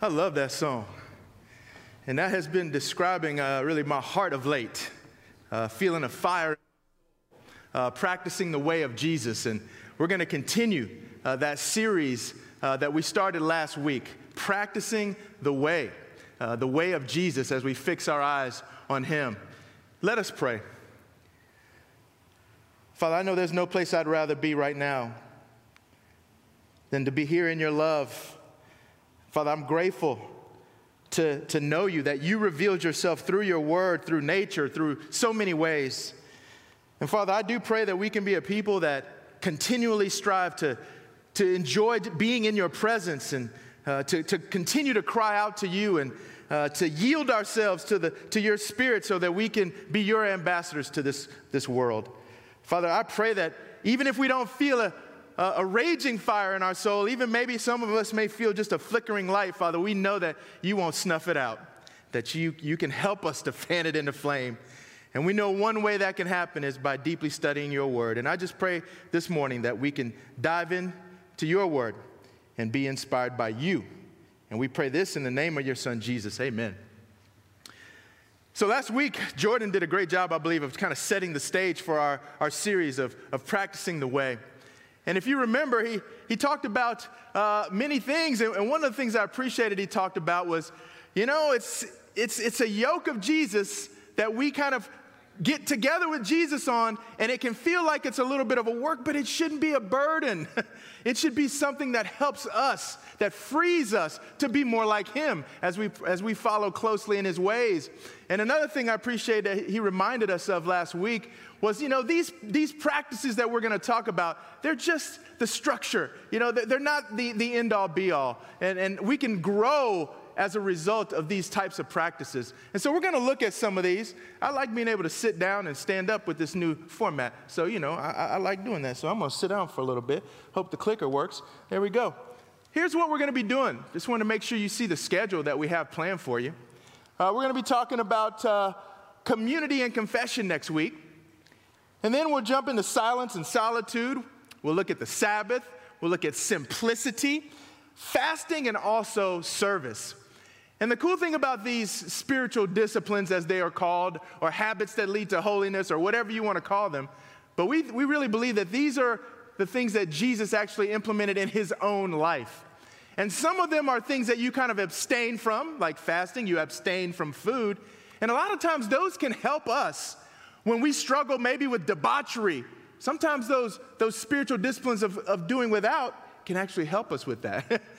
I love that song. And that has been describing uh, really my heart of late, uh, feeling a fire, uh, practicing the way of Jesus. And we're going to continue uh, that series uh, that we started last week, practicing the way, uh, the way of Jesus as we fix our eyes on Him. Let us pray. Father, I know there's no place I'd rather be right now than to be here in your love Father, I'm grateful to, to know you, that you revealed yourself through your word, through nature, through so many ways. And Father, I do pray that we can be a people that continually strive to, to enjoy being in your presence and uh, to, to continue to cry out to you and uh, to yield ourselves to, the, to your spirit so that we can be your ambassadors to this, this world. Father, I pray that even if we don't feel a, a, a raging fire in our soul. Even maybe some of us may feel just a flickering light, Father. We know that you won't snuff it out, that you, you can help us to fan it into flame. And we know one way that can happen is by deeply studying your word. And I just pray this morning that we can dive in to your word and be inspired by you. And we pray this in the name of your son, Jesus. Amen. So last week, Jordan did a great job, I believe, of kind of setting the stage for our, our series of, of practicing the way. And if you remember, he, he talked about uh, many things. And, and one of the things I appreciated he talked about was, you know, it's, it's, it's a yoke of Jesus that we kind of get together with Jesus on, and it can feel like it's a little bit of a work, but it shouldn't be a burden. it should be something that helps us, that frees us to be more like Him as we, as we follow closely in His ways. And another thing I appreciate that he reminded us of last week was, you know, these, these practices that we're going to talk about, they're just the structure. You know, they're not the, the end all be all. And, and we can grow as a result of these types of practices. And so we're going to look at some of these. I like being able to sit down and stand up with this new format. So, you know, I, I like doing that. So I'm going to sit down for a little bit. Hope the clicker works. There we go. Here's what we're going to be doing. Just want to make sure you see the schedule that we have planned for you. Uh, we're going to be talking about uh, community and confession next week. And then we'll jump into silence and solitude. We'll look at the Sabbath. We'll look at simplicity, fasting, and also service. And the cool thing about these spiritual disciplines, as they are called, or habits that lead to holiness, or whatever you want to call them, but we, we really believe that these are the things that Jesus actually implemented in his own life. And some of them are things that you kind of abstain from, like fasting, you abstain from food. And a lot of times those can help us when we struggle maybe with debauchery, sometimes those, those spiritual disciplines of, of doing without can actually help us with that.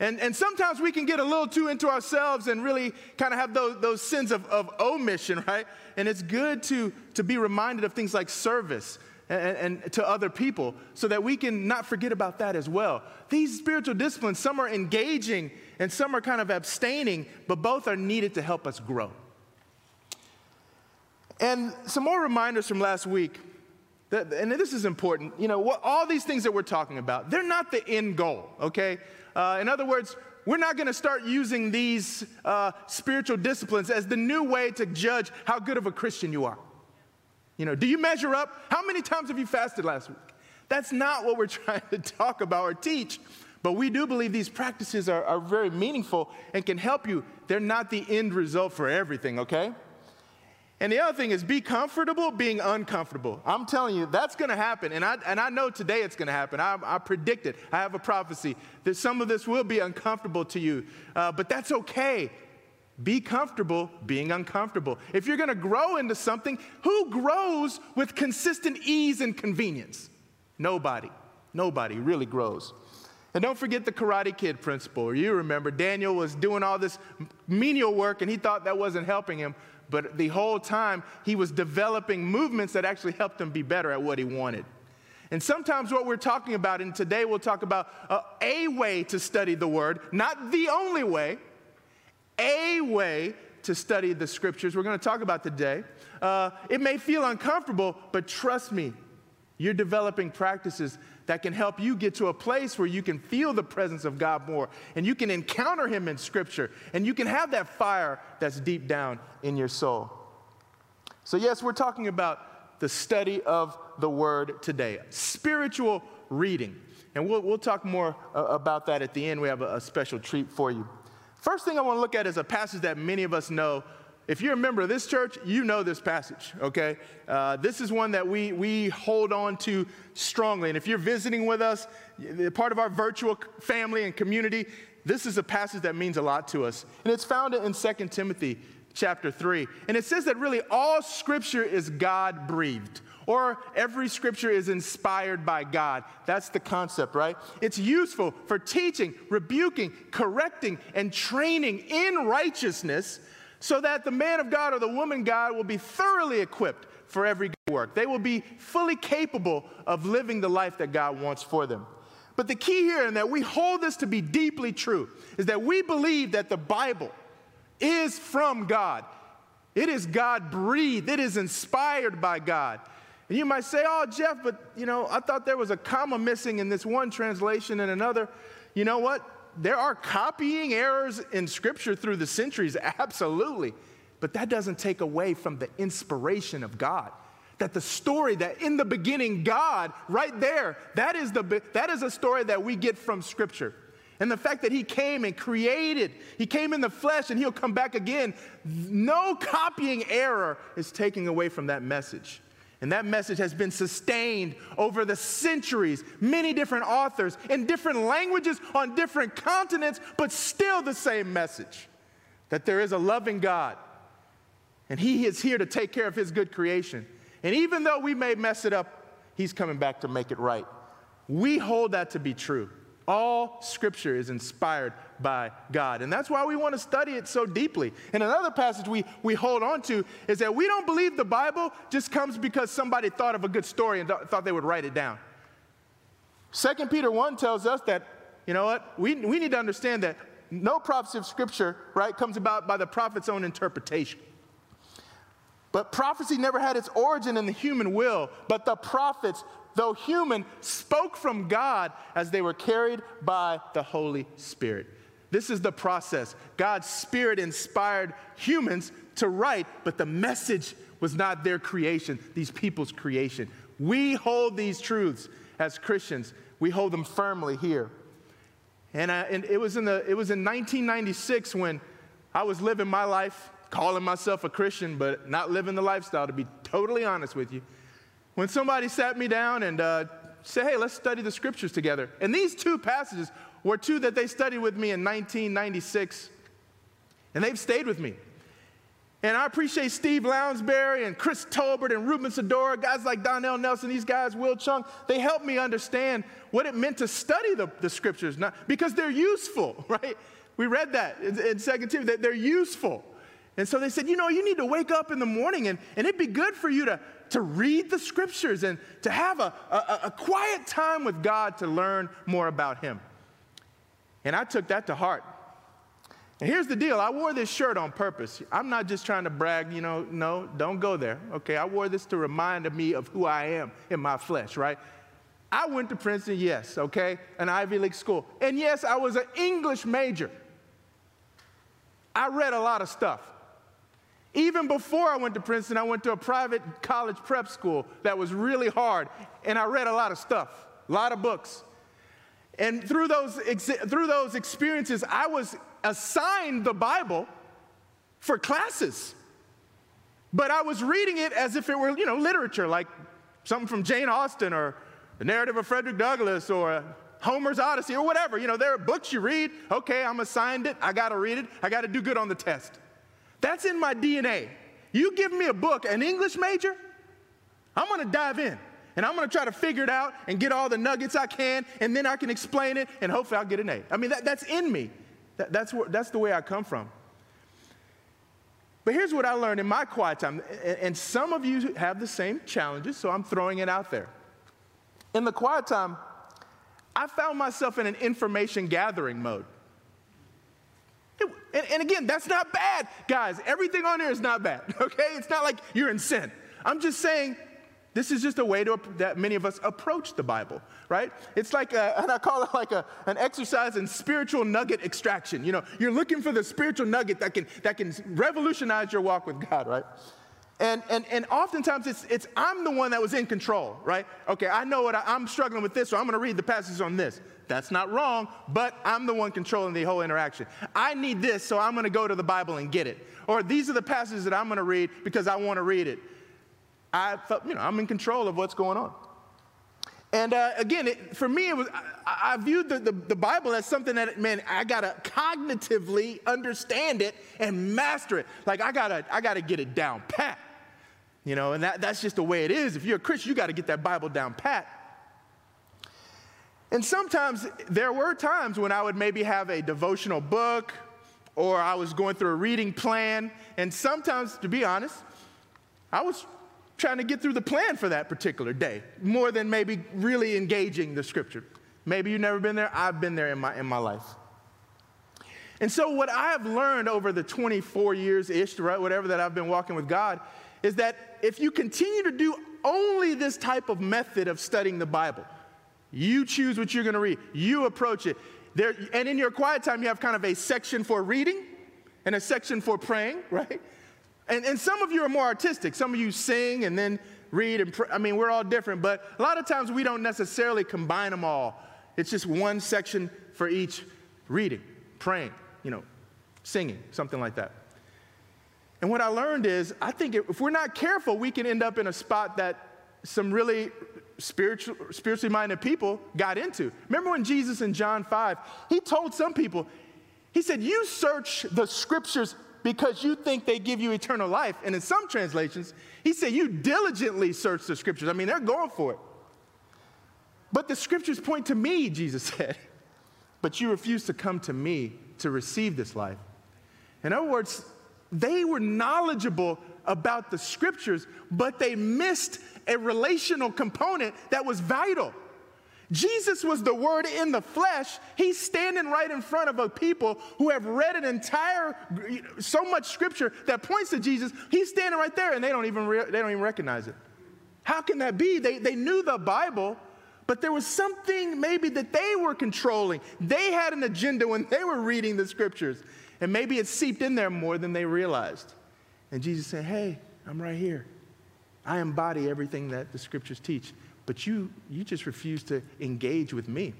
and, and sometimes we can get a little too into ourselves and really kind of have those, those sins of, of omission, right? And it's good to, to be reminded of things like service. And, and, to other people so that we can not forget about that as well. These spiritual disciplines, some are engaging and some are kind of abstaining, but both are needed to help us grow. And some more reminders from last week. That, and this is important. You know, what, all these things that we're talking about, they're not the end goal, okay? Uh, in other words, we're not going to start using these uh, spiritual disciplines as the new way to judge how good of a Christian you are. You know, do you measure up? How many times have you fasted last week? That's not what we're trying to talk about or teach. But we do believe these practices are, are very meaningful and can help you. They're not the end result for everything, okay? And the other thing is be comfortable being uncomfortable. I'm telling you, that's going to happen. And I, and I know today it's going to happen. I, I, predict it. I have a prophecy that some of this will be uncomfortable to you, uh, but that's okay. Be comfortable being uncomfortable. If you're going to grow into something, who grows with consistent ease and convenience? Nobody. Nobody really grows. And don't forget the Karate Kid principle. You remember Daniel was doing all this menial work and he thought that wasn't helping him but the whole time he was developing movements that actually helped him be better at what he wanted. And sometimes what we're talking about, and today we'll talk about uh, a way to study the word, not the only way, a way to study the scriptures we're going to talk about today. Uh, it may feel uncomfortable, but trust me, you're developing practices that can help you get to a place where you can feel the presence of God more and you can encounter Him in Scripture and you can have that fire that's deep down in your soul. So, yes, we're talking about the study of the Word today, spiritual reading. And we'll, we'll talk more uh, about that at the end. We have a, a special treat for you. First thing I want to look at is a passage that many of us know. If you're a member of this church, you know this passage, okay? Uh, this is one that we, we hold on to strongly. And if you're visiting with us, part of our virtual family and community, this is a passage that means a lot to us. And it's found in 2 Timothy chapter 3. And it says that really all scripture is God breathed or every scripture is inspired by God. That's the concept, right? It's useful for teaching, rebuking, correcting, and training in righteousness so that the man of God or the woman God will be thoroughly equipped for every good work. They will be fully capable of living the life that God wants for them. But the key here, and that we hold this to be deeply true, is that we believe that the Bible is from God. It is God breathed, it is inspired by God. And you might say, oh, Jeff, but you know, I thought there was a comma missing in this one translation and another. You know what? There are copying errors in Scripture through the centuries, absolutely. But that doesn't take away from the inspiration of God. That the story that in the beginning, God, right there, that is, the, that is a story that we get from Scripture. And the fact that He came and created, He came in the flesh and He'll come back again, no copying error is taking away from that message. And that message has been sustained over the centuries, many different authors in different languages on different continents, but still the same message that there is a loving God and He is here to take care of His good creation. And even though we may mess it up, He's coming back to make it right. We hold that to be true. All scripture is inspired by God. And that's why we want to study it so deeply. And another passage we, we hold on to is that we don't believe the Bible just comes because somebody thought of a good story and th- thought they would write it down. 2 Peter 1 tells us that, you know what, we, we need to understand that no prophecy of scripture, right, comes about by the prophet's own interpretation. But prophecy never had its origin in the human will, but the prophets though human, spoke from God as they were carried by the Holy Spirit. This is the process. God's Spirit inspired humans to write, but the message was not their creation, these people's creation. We hold these truths as Christians, we hold them firmly here. And, I, and it, was in the, it was in 1996 when I was living my life, calling myself a Christian, but not living the lifestyle, to be totally honest with you. When somebody sat me down and uh, said, hey, let's study the scriptures together. And these two passages were two that they studied with me in 1996, and they've stayed with me. And I appreciate Steve Lounsbury and Chris Tolbert and Ruben Sadora, guys like Donnell Nelson, these guys, Will Chung. They helped me understand what it meant to study the, the scriptures, not, because they're useful, right? We read that in, in 2 Timothy, that they're useful. And so they said, you know, you need to wake up in the morning and, and it'd be good for you to, to read the scriptures and to have a, a, a quiet time with God to learn more about Him. And I took that to heart. And here's the deal I wore this shirt on purpose. I'm not just trying to brag, you know, no, don't go there. Okay, I wore this to remind me of who I am in my flesh, right? I went to Princeton, yes, okay, an Ivy League school. And yes, I was an English major. I read a lot of stuff. Even before I went to Princeton, I went to a private college prep school that was really hard, and I read a lot of stuff, a lot of books. And through those, through those experiences, I was assigned the Bible for classes. But I was reading it as if it were, you know, literature, like something from Jane Austen or the narrative of Frederick Douglass or Homer's Odyssey or whatever. You know, there are books you read. Okay, I'm assigned it. I got to read it. I got to do good on the test. That's in my DNA. You give me a book, an English major, I'm gonna dive in and I'm gonna try to figure it out and get all the nuggets I can, and then I can explain it, and hopefully I'll get an A. I mean, that, that's in me. That, that's, where, that's the way I come from. But here's what I learned in my quiet time, and some of you have the same challenges, so I'm throwing it out there. In the quiet time, I found myself in an information gathering mode. And, and, again, that's not bad, guys. Everything on here is not bad, okay? It's not like you're in sin. I'm just saying this is just a way to, that many of us approach the Bible, right? It's like, a, and I call it like a, an exercise in spiritual nugget extraction. You know, you're looking for the spiritual nugget that can, that can revolutionize your walk with God, right? And, and, and oftentimes it's, it's I'm the one that was in control, right? Okay, I know what I, am struggling with this, so I'm going to read the passages on this. That's not wrong, but I'm the one controlling the whole interaction. I need this, so I'm going to go to the Bible and get it. Or these are the passages that I'm going to read because I want to read it. I felt, you know, I'm in control of what's going on. And uh, again, it, for me, it was I, I viewed the, the, the, Bible as something that, man, I gotta cognitively understand it and master it. Like I gotta, I gotta get it down pat. You know, and that, that's just the way it is. If you're a Christian, you gotta get that Bible down pat. And sometimes there were times when I would maybe have a devotional book or I was going through a reading plan. And sometimes, to be honest, I was trying to get through the plan for that particular day more than maybe really engaging the scripture. Maybe you've never been there. I've been there in my, in my life. And so, what I have learned over the 24 years ish, right, whatever that I've been walking with God, is that if you continue to do only this type of method of studying the Bible, you choose what you're going to read, you approach it. There, and in your quiet time, you have kind of a section for reading and a section for praying, right? And, and some of you are more artistic. Some of you sing and then read and pray. I mean, we're all different, but a lot of times we don't necessarily combine them all. It's just one section for each reading, praying, you know, singing, something like that. And what I learned is, I think if we're not careful, we can end up in a spot that some really spiritual, spiritually minded people got into. Remember when Jesus in John 5, he told some people, he said, You search the scriptures because you think they give you eternal life. And in some translations, he said, You diligently search the scriptures. I mean, they're going for it. But the scriptures point to me, Jesus said. But you refuse to come to me to receive this life. In other words, they were knowledgeable about the scriptures, but they missed a relational component that was vital. Jesus was the Word in the flesh. He's standing right in front of a people who have read an entire, so much scripture that points to Jesus. He's standing right there and they don't even, re- they don't even recognize it. How can that be? They, they knew the Bible, but there was something maybe that they were controlling. They had an agenda when they were reading the scriptures, and maybe it seeped in there more than they realized. And Jesus said, Hey, I'm right here. I embody everything that the scriptures teach but you, you just refuse to engage with me.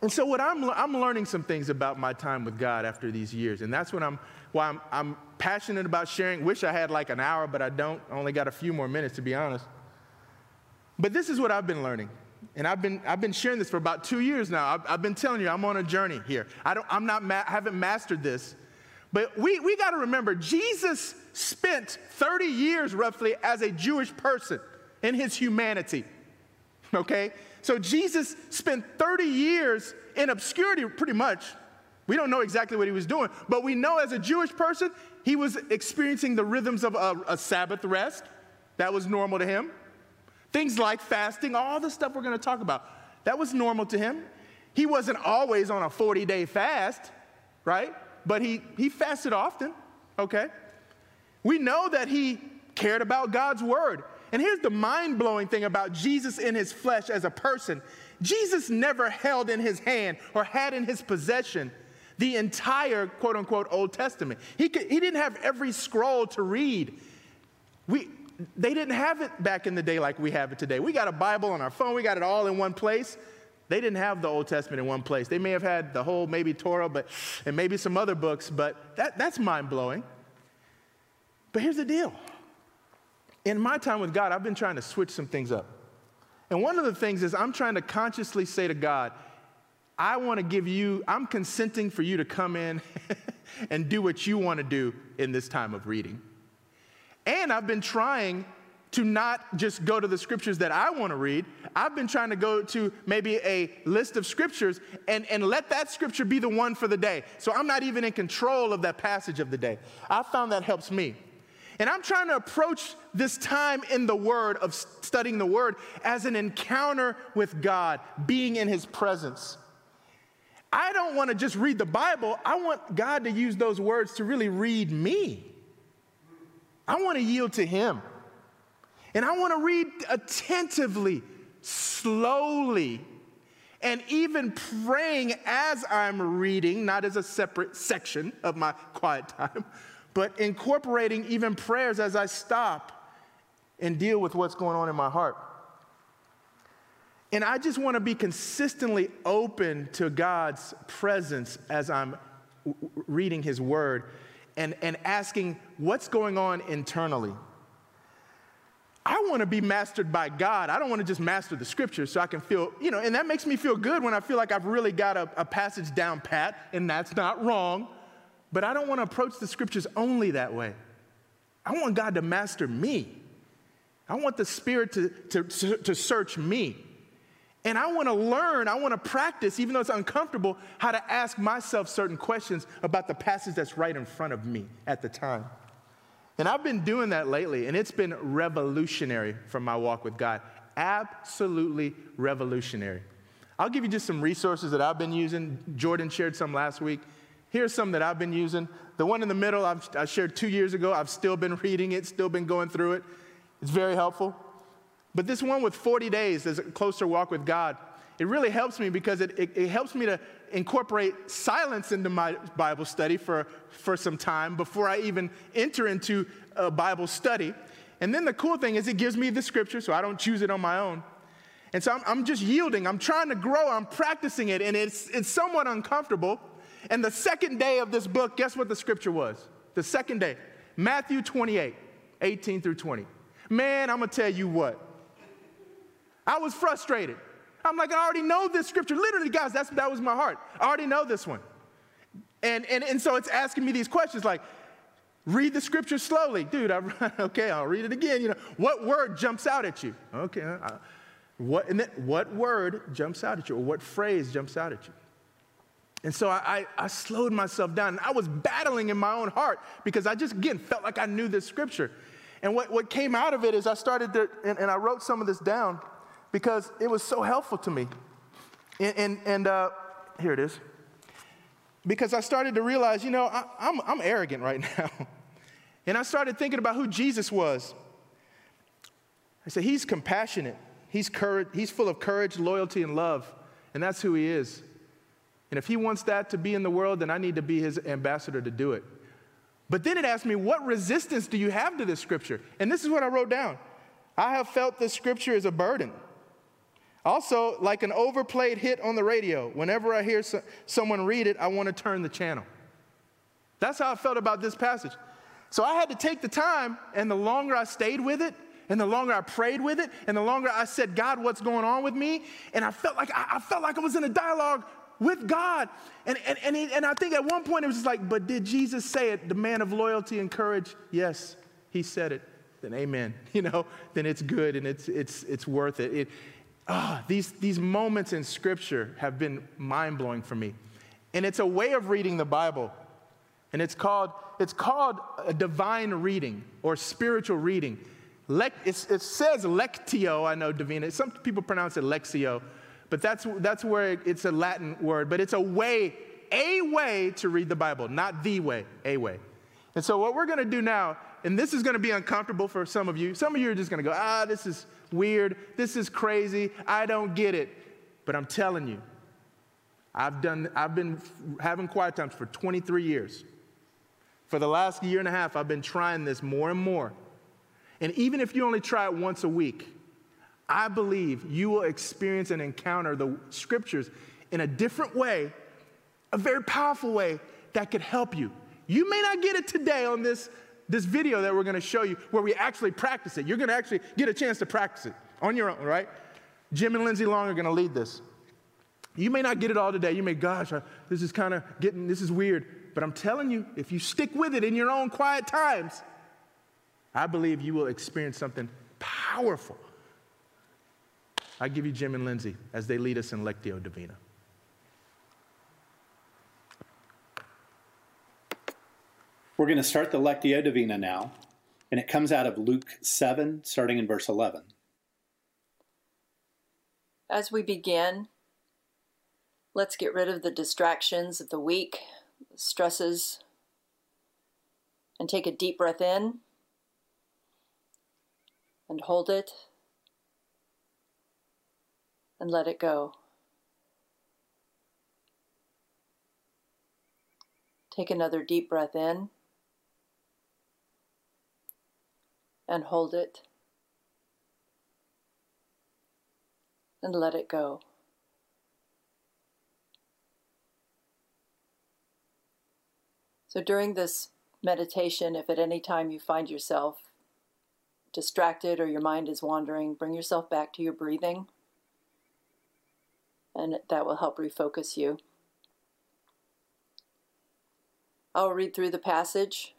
And so, what I'm, I'm learning some things about my time with God after these years, and that's what I'm, why I'm, I'm passionate about sharing. Wish I had like an hour, but I don't. I only got a few more minutes, to be honest. But this is what I've been learning. And I've been, I've been sharing this for about two years now. I've, I've been telling you, I'm on a journey here. I don't, I'm not, ma- haven't mastered this. But we, we got to remember, Jesus spent 30 years roughly as a Jewish person in his humanity. Okay? So Jesus spent 30 years in obscurity, pretty much. We don't know exactly what he was doing, but we know as a Jewish person, he was experiencing the rhythms of a, a Sabbath rest. That was normal to him. Things like fasting, all the stuff we're going to talk about, that was normal to him. He wasn't always on a 40 day fast, right? But he, he fasted often, okay? We know that he cared about God's word. And here's the mind blowing thing about Jesus in his flesh as a person Jesus never held in his hand or had in his possession the entire quote unquote Old Testament. He, could, he didn't have every scroll to read. We, they didn't have it back in the day like we have it today. We got a Bible on our phone, we got it all in one place. They didn't have the Old Testament in one place. They may have had the whole, maybe Torah, but, and maybe some other books, but that, that's mind blowing. But here's the deal in my time with God, I've been trying to switch some things up. And one of the things is I'm trying to consciously say to God, I want to give you, I'm consenting for you to come in and do what you want to do in this time of reading. And I've been trying to not just go to the scriptures that I want to read. I've been trying to go to maybe a list of scriptures and, and let that scripture be the one for the day. So I'm not even in control of that passage of the day. I found that helps me. And I'm trying to approach this time in the Word, of studying the Word, as an encounter with God, being in His presence. I don't want to just read the Bible, I want God to use those words to really read me. I want to yield to Him. And I want to read attentively, slowly, and even praying as I'm reading, not as a separate section of my quiet time but incorporating even prayers as I stop and deal with what's going on in my heart. And I just want to be consistently open to God's presence as I'm reading His Word and, and asking what's going on internally. I want to be mastered by God. I don't want to just master the scriptures so I can feel, you know, and that makes me feel good when I feel like I've really got a, a passage down pat, and that's not wrong. But I don't want to approach the scriptures only that way. I want God to master me. I want the Spirit to, to, to search me. And I want to learn, I want to practice, even though it's uncomfortable, how to ask myself certain questions about the passage that's right in front of me at the time. And I've been doing that lately, and it's been revolutionary from my walk with God. Absolutely revolutionary. I'll give you just some resources that I've been using. Jordan shared some last week. Here's some that I've been using. The one in the middle I've, I shared two years ago. I've still been reading it, still been going through it. It's very helpful. But this one with 40 days, there's a closer walk with God, it really helps me because it, it, it, helps me to incorporate silence into my Bible study for, for some time before I even enter into a Bible study. And then the cool thing is, it gives me the scripture, so I don't choose it on my own. And so I'm, I'm just yielding, I'm trying to grow, I'm practicing it, and it's, it's somewhat uncomfortable. And the second day of this book, guess what the scripture was? The second day, Matthew 28, 18 through 20. Man, I'm gonna tell you what. I was frustrated. I'm like, I already know this scripture. Literally, guys, that's, that was my heart. I already know this one. And, and, and so it's asking me these questions like, read the scripture slowly. Dude, I, okay, I'll read it again. You know, what word jumps out at you? Okay, I, what, and then, what word jumps out at you or what phrase jumps out at you? And so I, I, I, slowed myself down. I was battling in my own heart because I just, again, felt like I knew this scripture. And what, what came out of it is I started to, and, and I wrote some of this down because it was so helpful to me. And, and, and uh, here it is. Because I started to realize, you know, I, I'm, I'm arrogant right now. and I started thinking about who Jesus was. I said, He's compassionate, he's, courage, he's full of courage, loyalty, and love. And that's who He is. And if He wants that to be in the world, then I need to be His ambassador to do it. But then it asked me, What resistance do you have to this scripture? And this is what I wrote down I have felt this scripture as a burden. Also, like an overplayed hit on the radio, whenever I hear so- someone read it, I want to turn the channel. That's how I felt about this passage. So I had to take the time, and the longer I stayed with it, and the longer I prayed with it, and the longer I said, God, what's going on with me? And I felt like I, I felt like I was in a dialogue with God. And, and, and, he, and I think at one point it was just like, but did Jesus say it? The man of loyalty and courage? Yes, he said it. Then amen. You know, then it's good and it's, it's, it's worth it. it ah, these, these moments in Scripture have been mind blowing for me. And it's a way of reading the Bible. And it's called, it's called a divine reading or spiritual reading. It says lectio, I know, Divina. Some people pronounce it lexio, but that's, that's where it's a Latin word. But it's a way, a way to read the Bible, not the way, a way. And so, what we're going to do now, and this is going to be uncomfortable for some of you. Some of you are just going to go, ah, this is weird. This is crazy. I don't get it. But I'm telling you, I've, done, I've been having quiet times for 23 years. For the last year and a half, I've been trying this more and more. And even if you only try it once a week, I believe you will experience and encounter the scriptures in a different way, a very powerful way that could help you. You may not get it today on this this video that we're going to show you where we actually practice it. You're going to actually get a chance to practice it on your own, right? Jim and Lindsay Long are going to lead this. You may not get it all today. You may, gosh, this is kind of getting, this is weird. But I'm telling you, if you stick with it in your own quiet times, I believe you will experience something powerful. I give you Jim and Lindsay as they lead us in Lectio Divina. We're going to start the Lectio Divina now, and it comes out of Luke 7, starting in verse 11. As we begin, let's get rid of the distractions of the week, stresses, and take a deep breath in and hold it and let it go. Take another deep breath in. And hold it. and let it go. So during this meditation, if at any time you find yourself distracted or your mind is wandering, bring yourself back to your breathing, and that will help refocus you. I'll read through the passage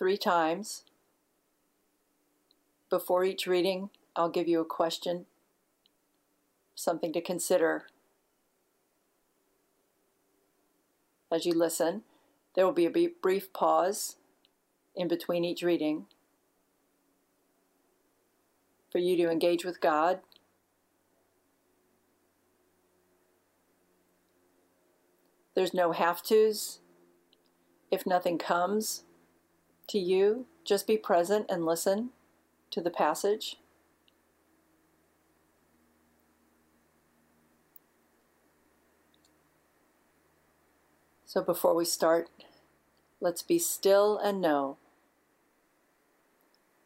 three times. Before each reading, I'll give you a question, something to consider as you listen. There will be a brief pause in between each reading for you to engage with God. There's no have tos. If nothing comes to you, just be present and listen to the passage. So before we start, let's be still and know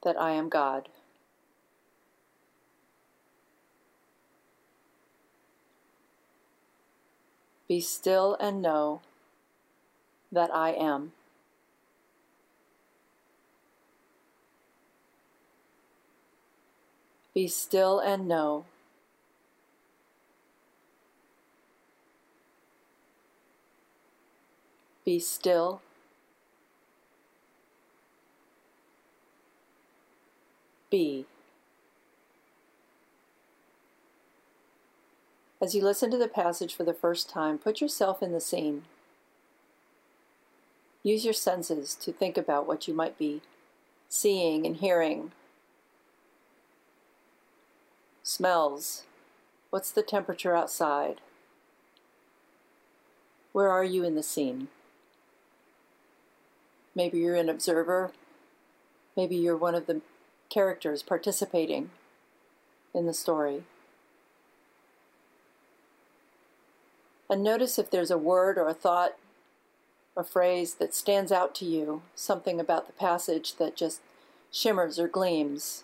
that I am God. Be still and know that I am. Be still and know Be still. Be. As you listen to the passage for the first time, put yourself in the scene. Use your senses to think about what you might be seeing and hearing. Smells. What's the temperature outside? Where are you in the scene? Maybe you're an observer. Maybe you're one of the characters participating in the story. And notice if there's a word or a thought or phrase that stands out to you, something about the passage that just shimmers or gleams.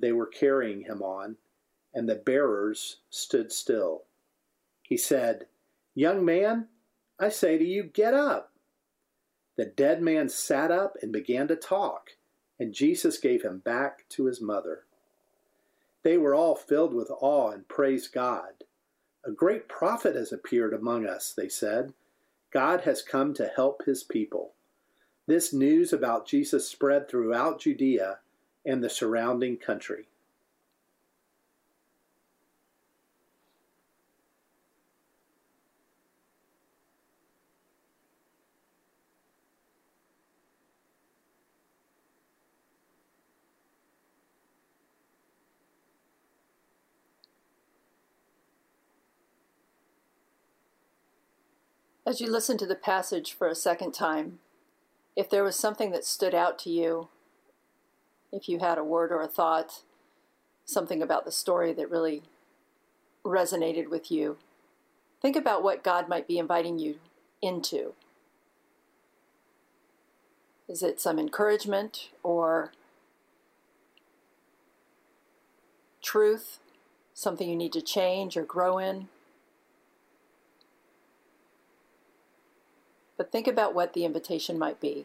they were carrying him on, and the bearers stood still. He said, Young man, I say to you, get up. The dead man sat up and began to talk, and Jesus gave him back to his mother. They were all filled with awe and praised God. A great prophet has appeared among us, they said. God has come to help his people. This news about Jesus spread throughout Judea and the surrounding country. As you listen to the passage for a second time, if there was something that stood out to you, if you had a word or a thought, something about the story that really resonated with you, think about what God might be inviting you into. Is it some encouragement or truth, something you need to change or grow in? but think about what the invitation might be.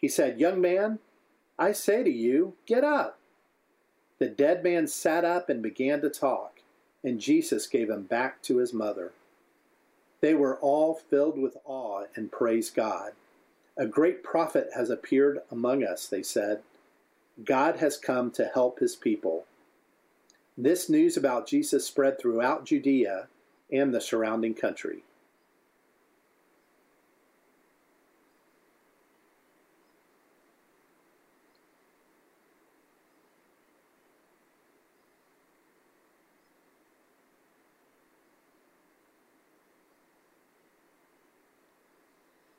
He said, Young man, I say to you, get up. The dead man sat up and began to talk, and Jesus gave him back to his mother. They were all filled with awe and praised God. A great prophet has appeared among us, they said. God has come to help his people. This news about Jesus spread throughout Judea and the surrounding country.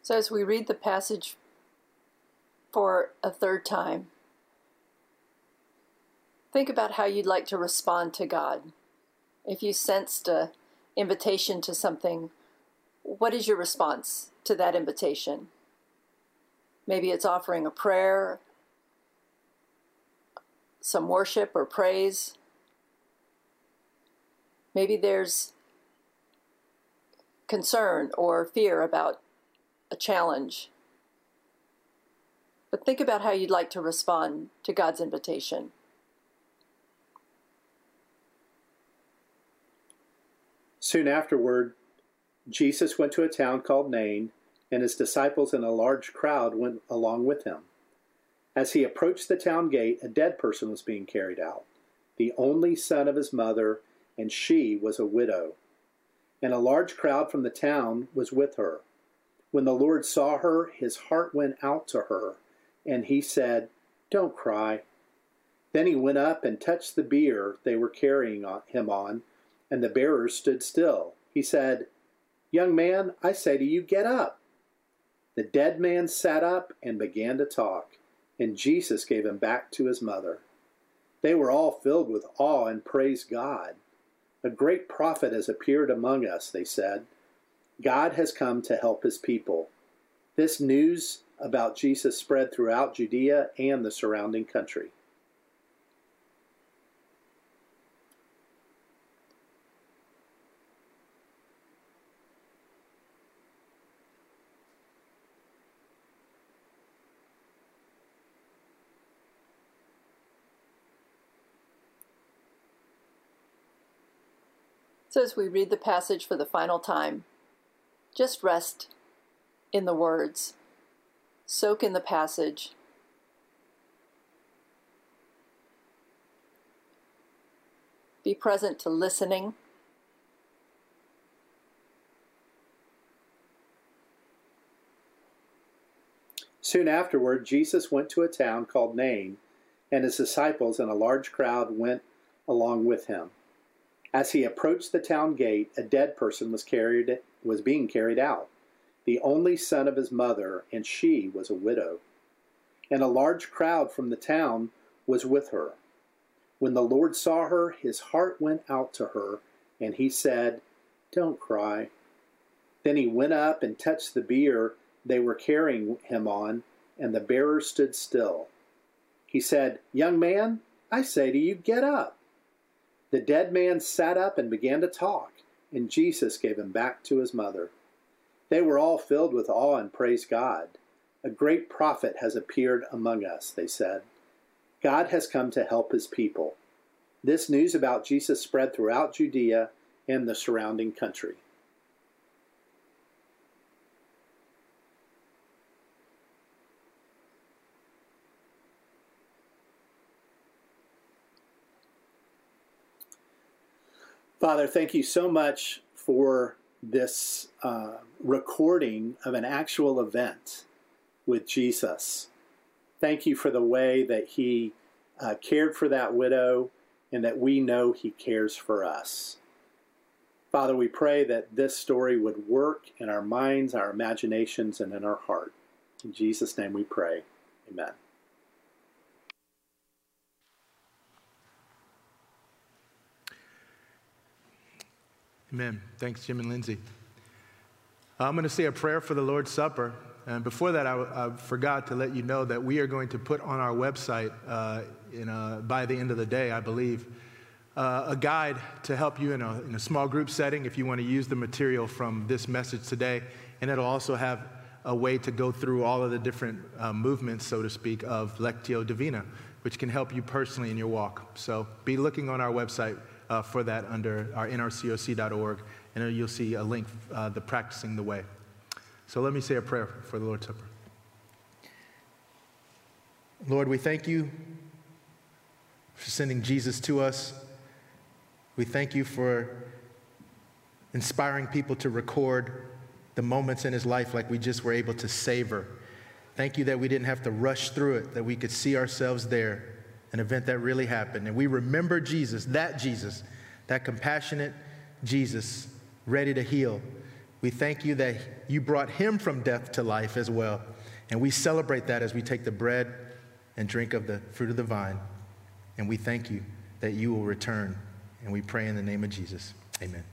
So, as we read the passage for a third time, think about how you'd like to respond to God. If you sensed a invitation to something, what is your response to that invitation? Maybe it's offering a prayer, some worship or praise. Maybe there's concern or fear about a challenge. But think about how you'd like to respond to God's invitation. Soon afterward, Jesus went to a town called Nain, and his disciples and a large crowd went along with him. As he approached the town gate, a dead person was being carried out, the only son of his mother, and she was a widow. And a large crowd from the town was with her. When the Lord saw her, his heart went out to her, and he said, Don't cry. Then he went up and touched the bier they were carrying him on, and the bearers stood still. He said, Young man, I say to you, get up. The dead man sat up and began to talk, and Jesus gave him back to his mother. They were all filled with awe and praised God. A great prophet has appeared among us, they said. God has come to help his people. This news about Jesus spread throughout Judea and the surrounding country. So, as we read the passage for the final time, just rest in the words, soak in the passage. Be present to listening. Soon afterward, Jesus went to a town called Nain, and his disciples and a large crowd went along with him. As he approached the town gate, a dead person was carried was being carried out, the only son of his mother, and she was a widow. And a large crowd from the town was with her. When the Lord saw her, his heart went out to her, and he said, Don't cry. Then he went up and touched the bier they were carrying him on, and the bearer stood still. He said, Young man, I say to you, get up. The dead man sat up and began to talk and Jesus gave him back to his mother. They were all filled with awe and praised God. A great prophet has appeared among us, they said. God has come to help his people. This news about Jesus spread throughout Judea and the surrounding country. Father, thank you so much for this uh, recording of an actual event with Jesus. Thank you for the way that he uh, cared for that widow and that we know he cares for us. Father, we pray that this story would work in our minds, our imaginations, and in our heart. In Jesus' name we pray. Amen. Amen. Thanks, Jim and Lindsay. I'm going to say a prayer for the Lord's Supper. And before that, I, I forgot to let you know that we are going to put on our website uh, a, by the end of the day, I believe, uh, a guide to help you in a, in a small group setting if you want to use the material from this message today. And it'll also have a way to go through all of the different uh, movements, so to speak, of Lectio Divina, which can help you personally in your walk. So be looking on our website uh, for that under our nrcoc.org, and you'll see a link, uh, the Practicing the Way. So let me say a prayer for the Lord's Supper. Lord, we thank you for sending Jesus to us. We thank you for inspiring people to record the moments in his life like we just were able to savor. Thank you that we didn't have to rush through it, that we could see ourselves there, an event that really happened. And we remember Jesus, that Jesus, that compassionate Jesus, ready to heal. We thank you that you brought him from death to life as well. And we celebrate that as we take the bread and drink of the fruit of the vine. And we thank you that you will return. And we pray in the name of Jesus. Amen.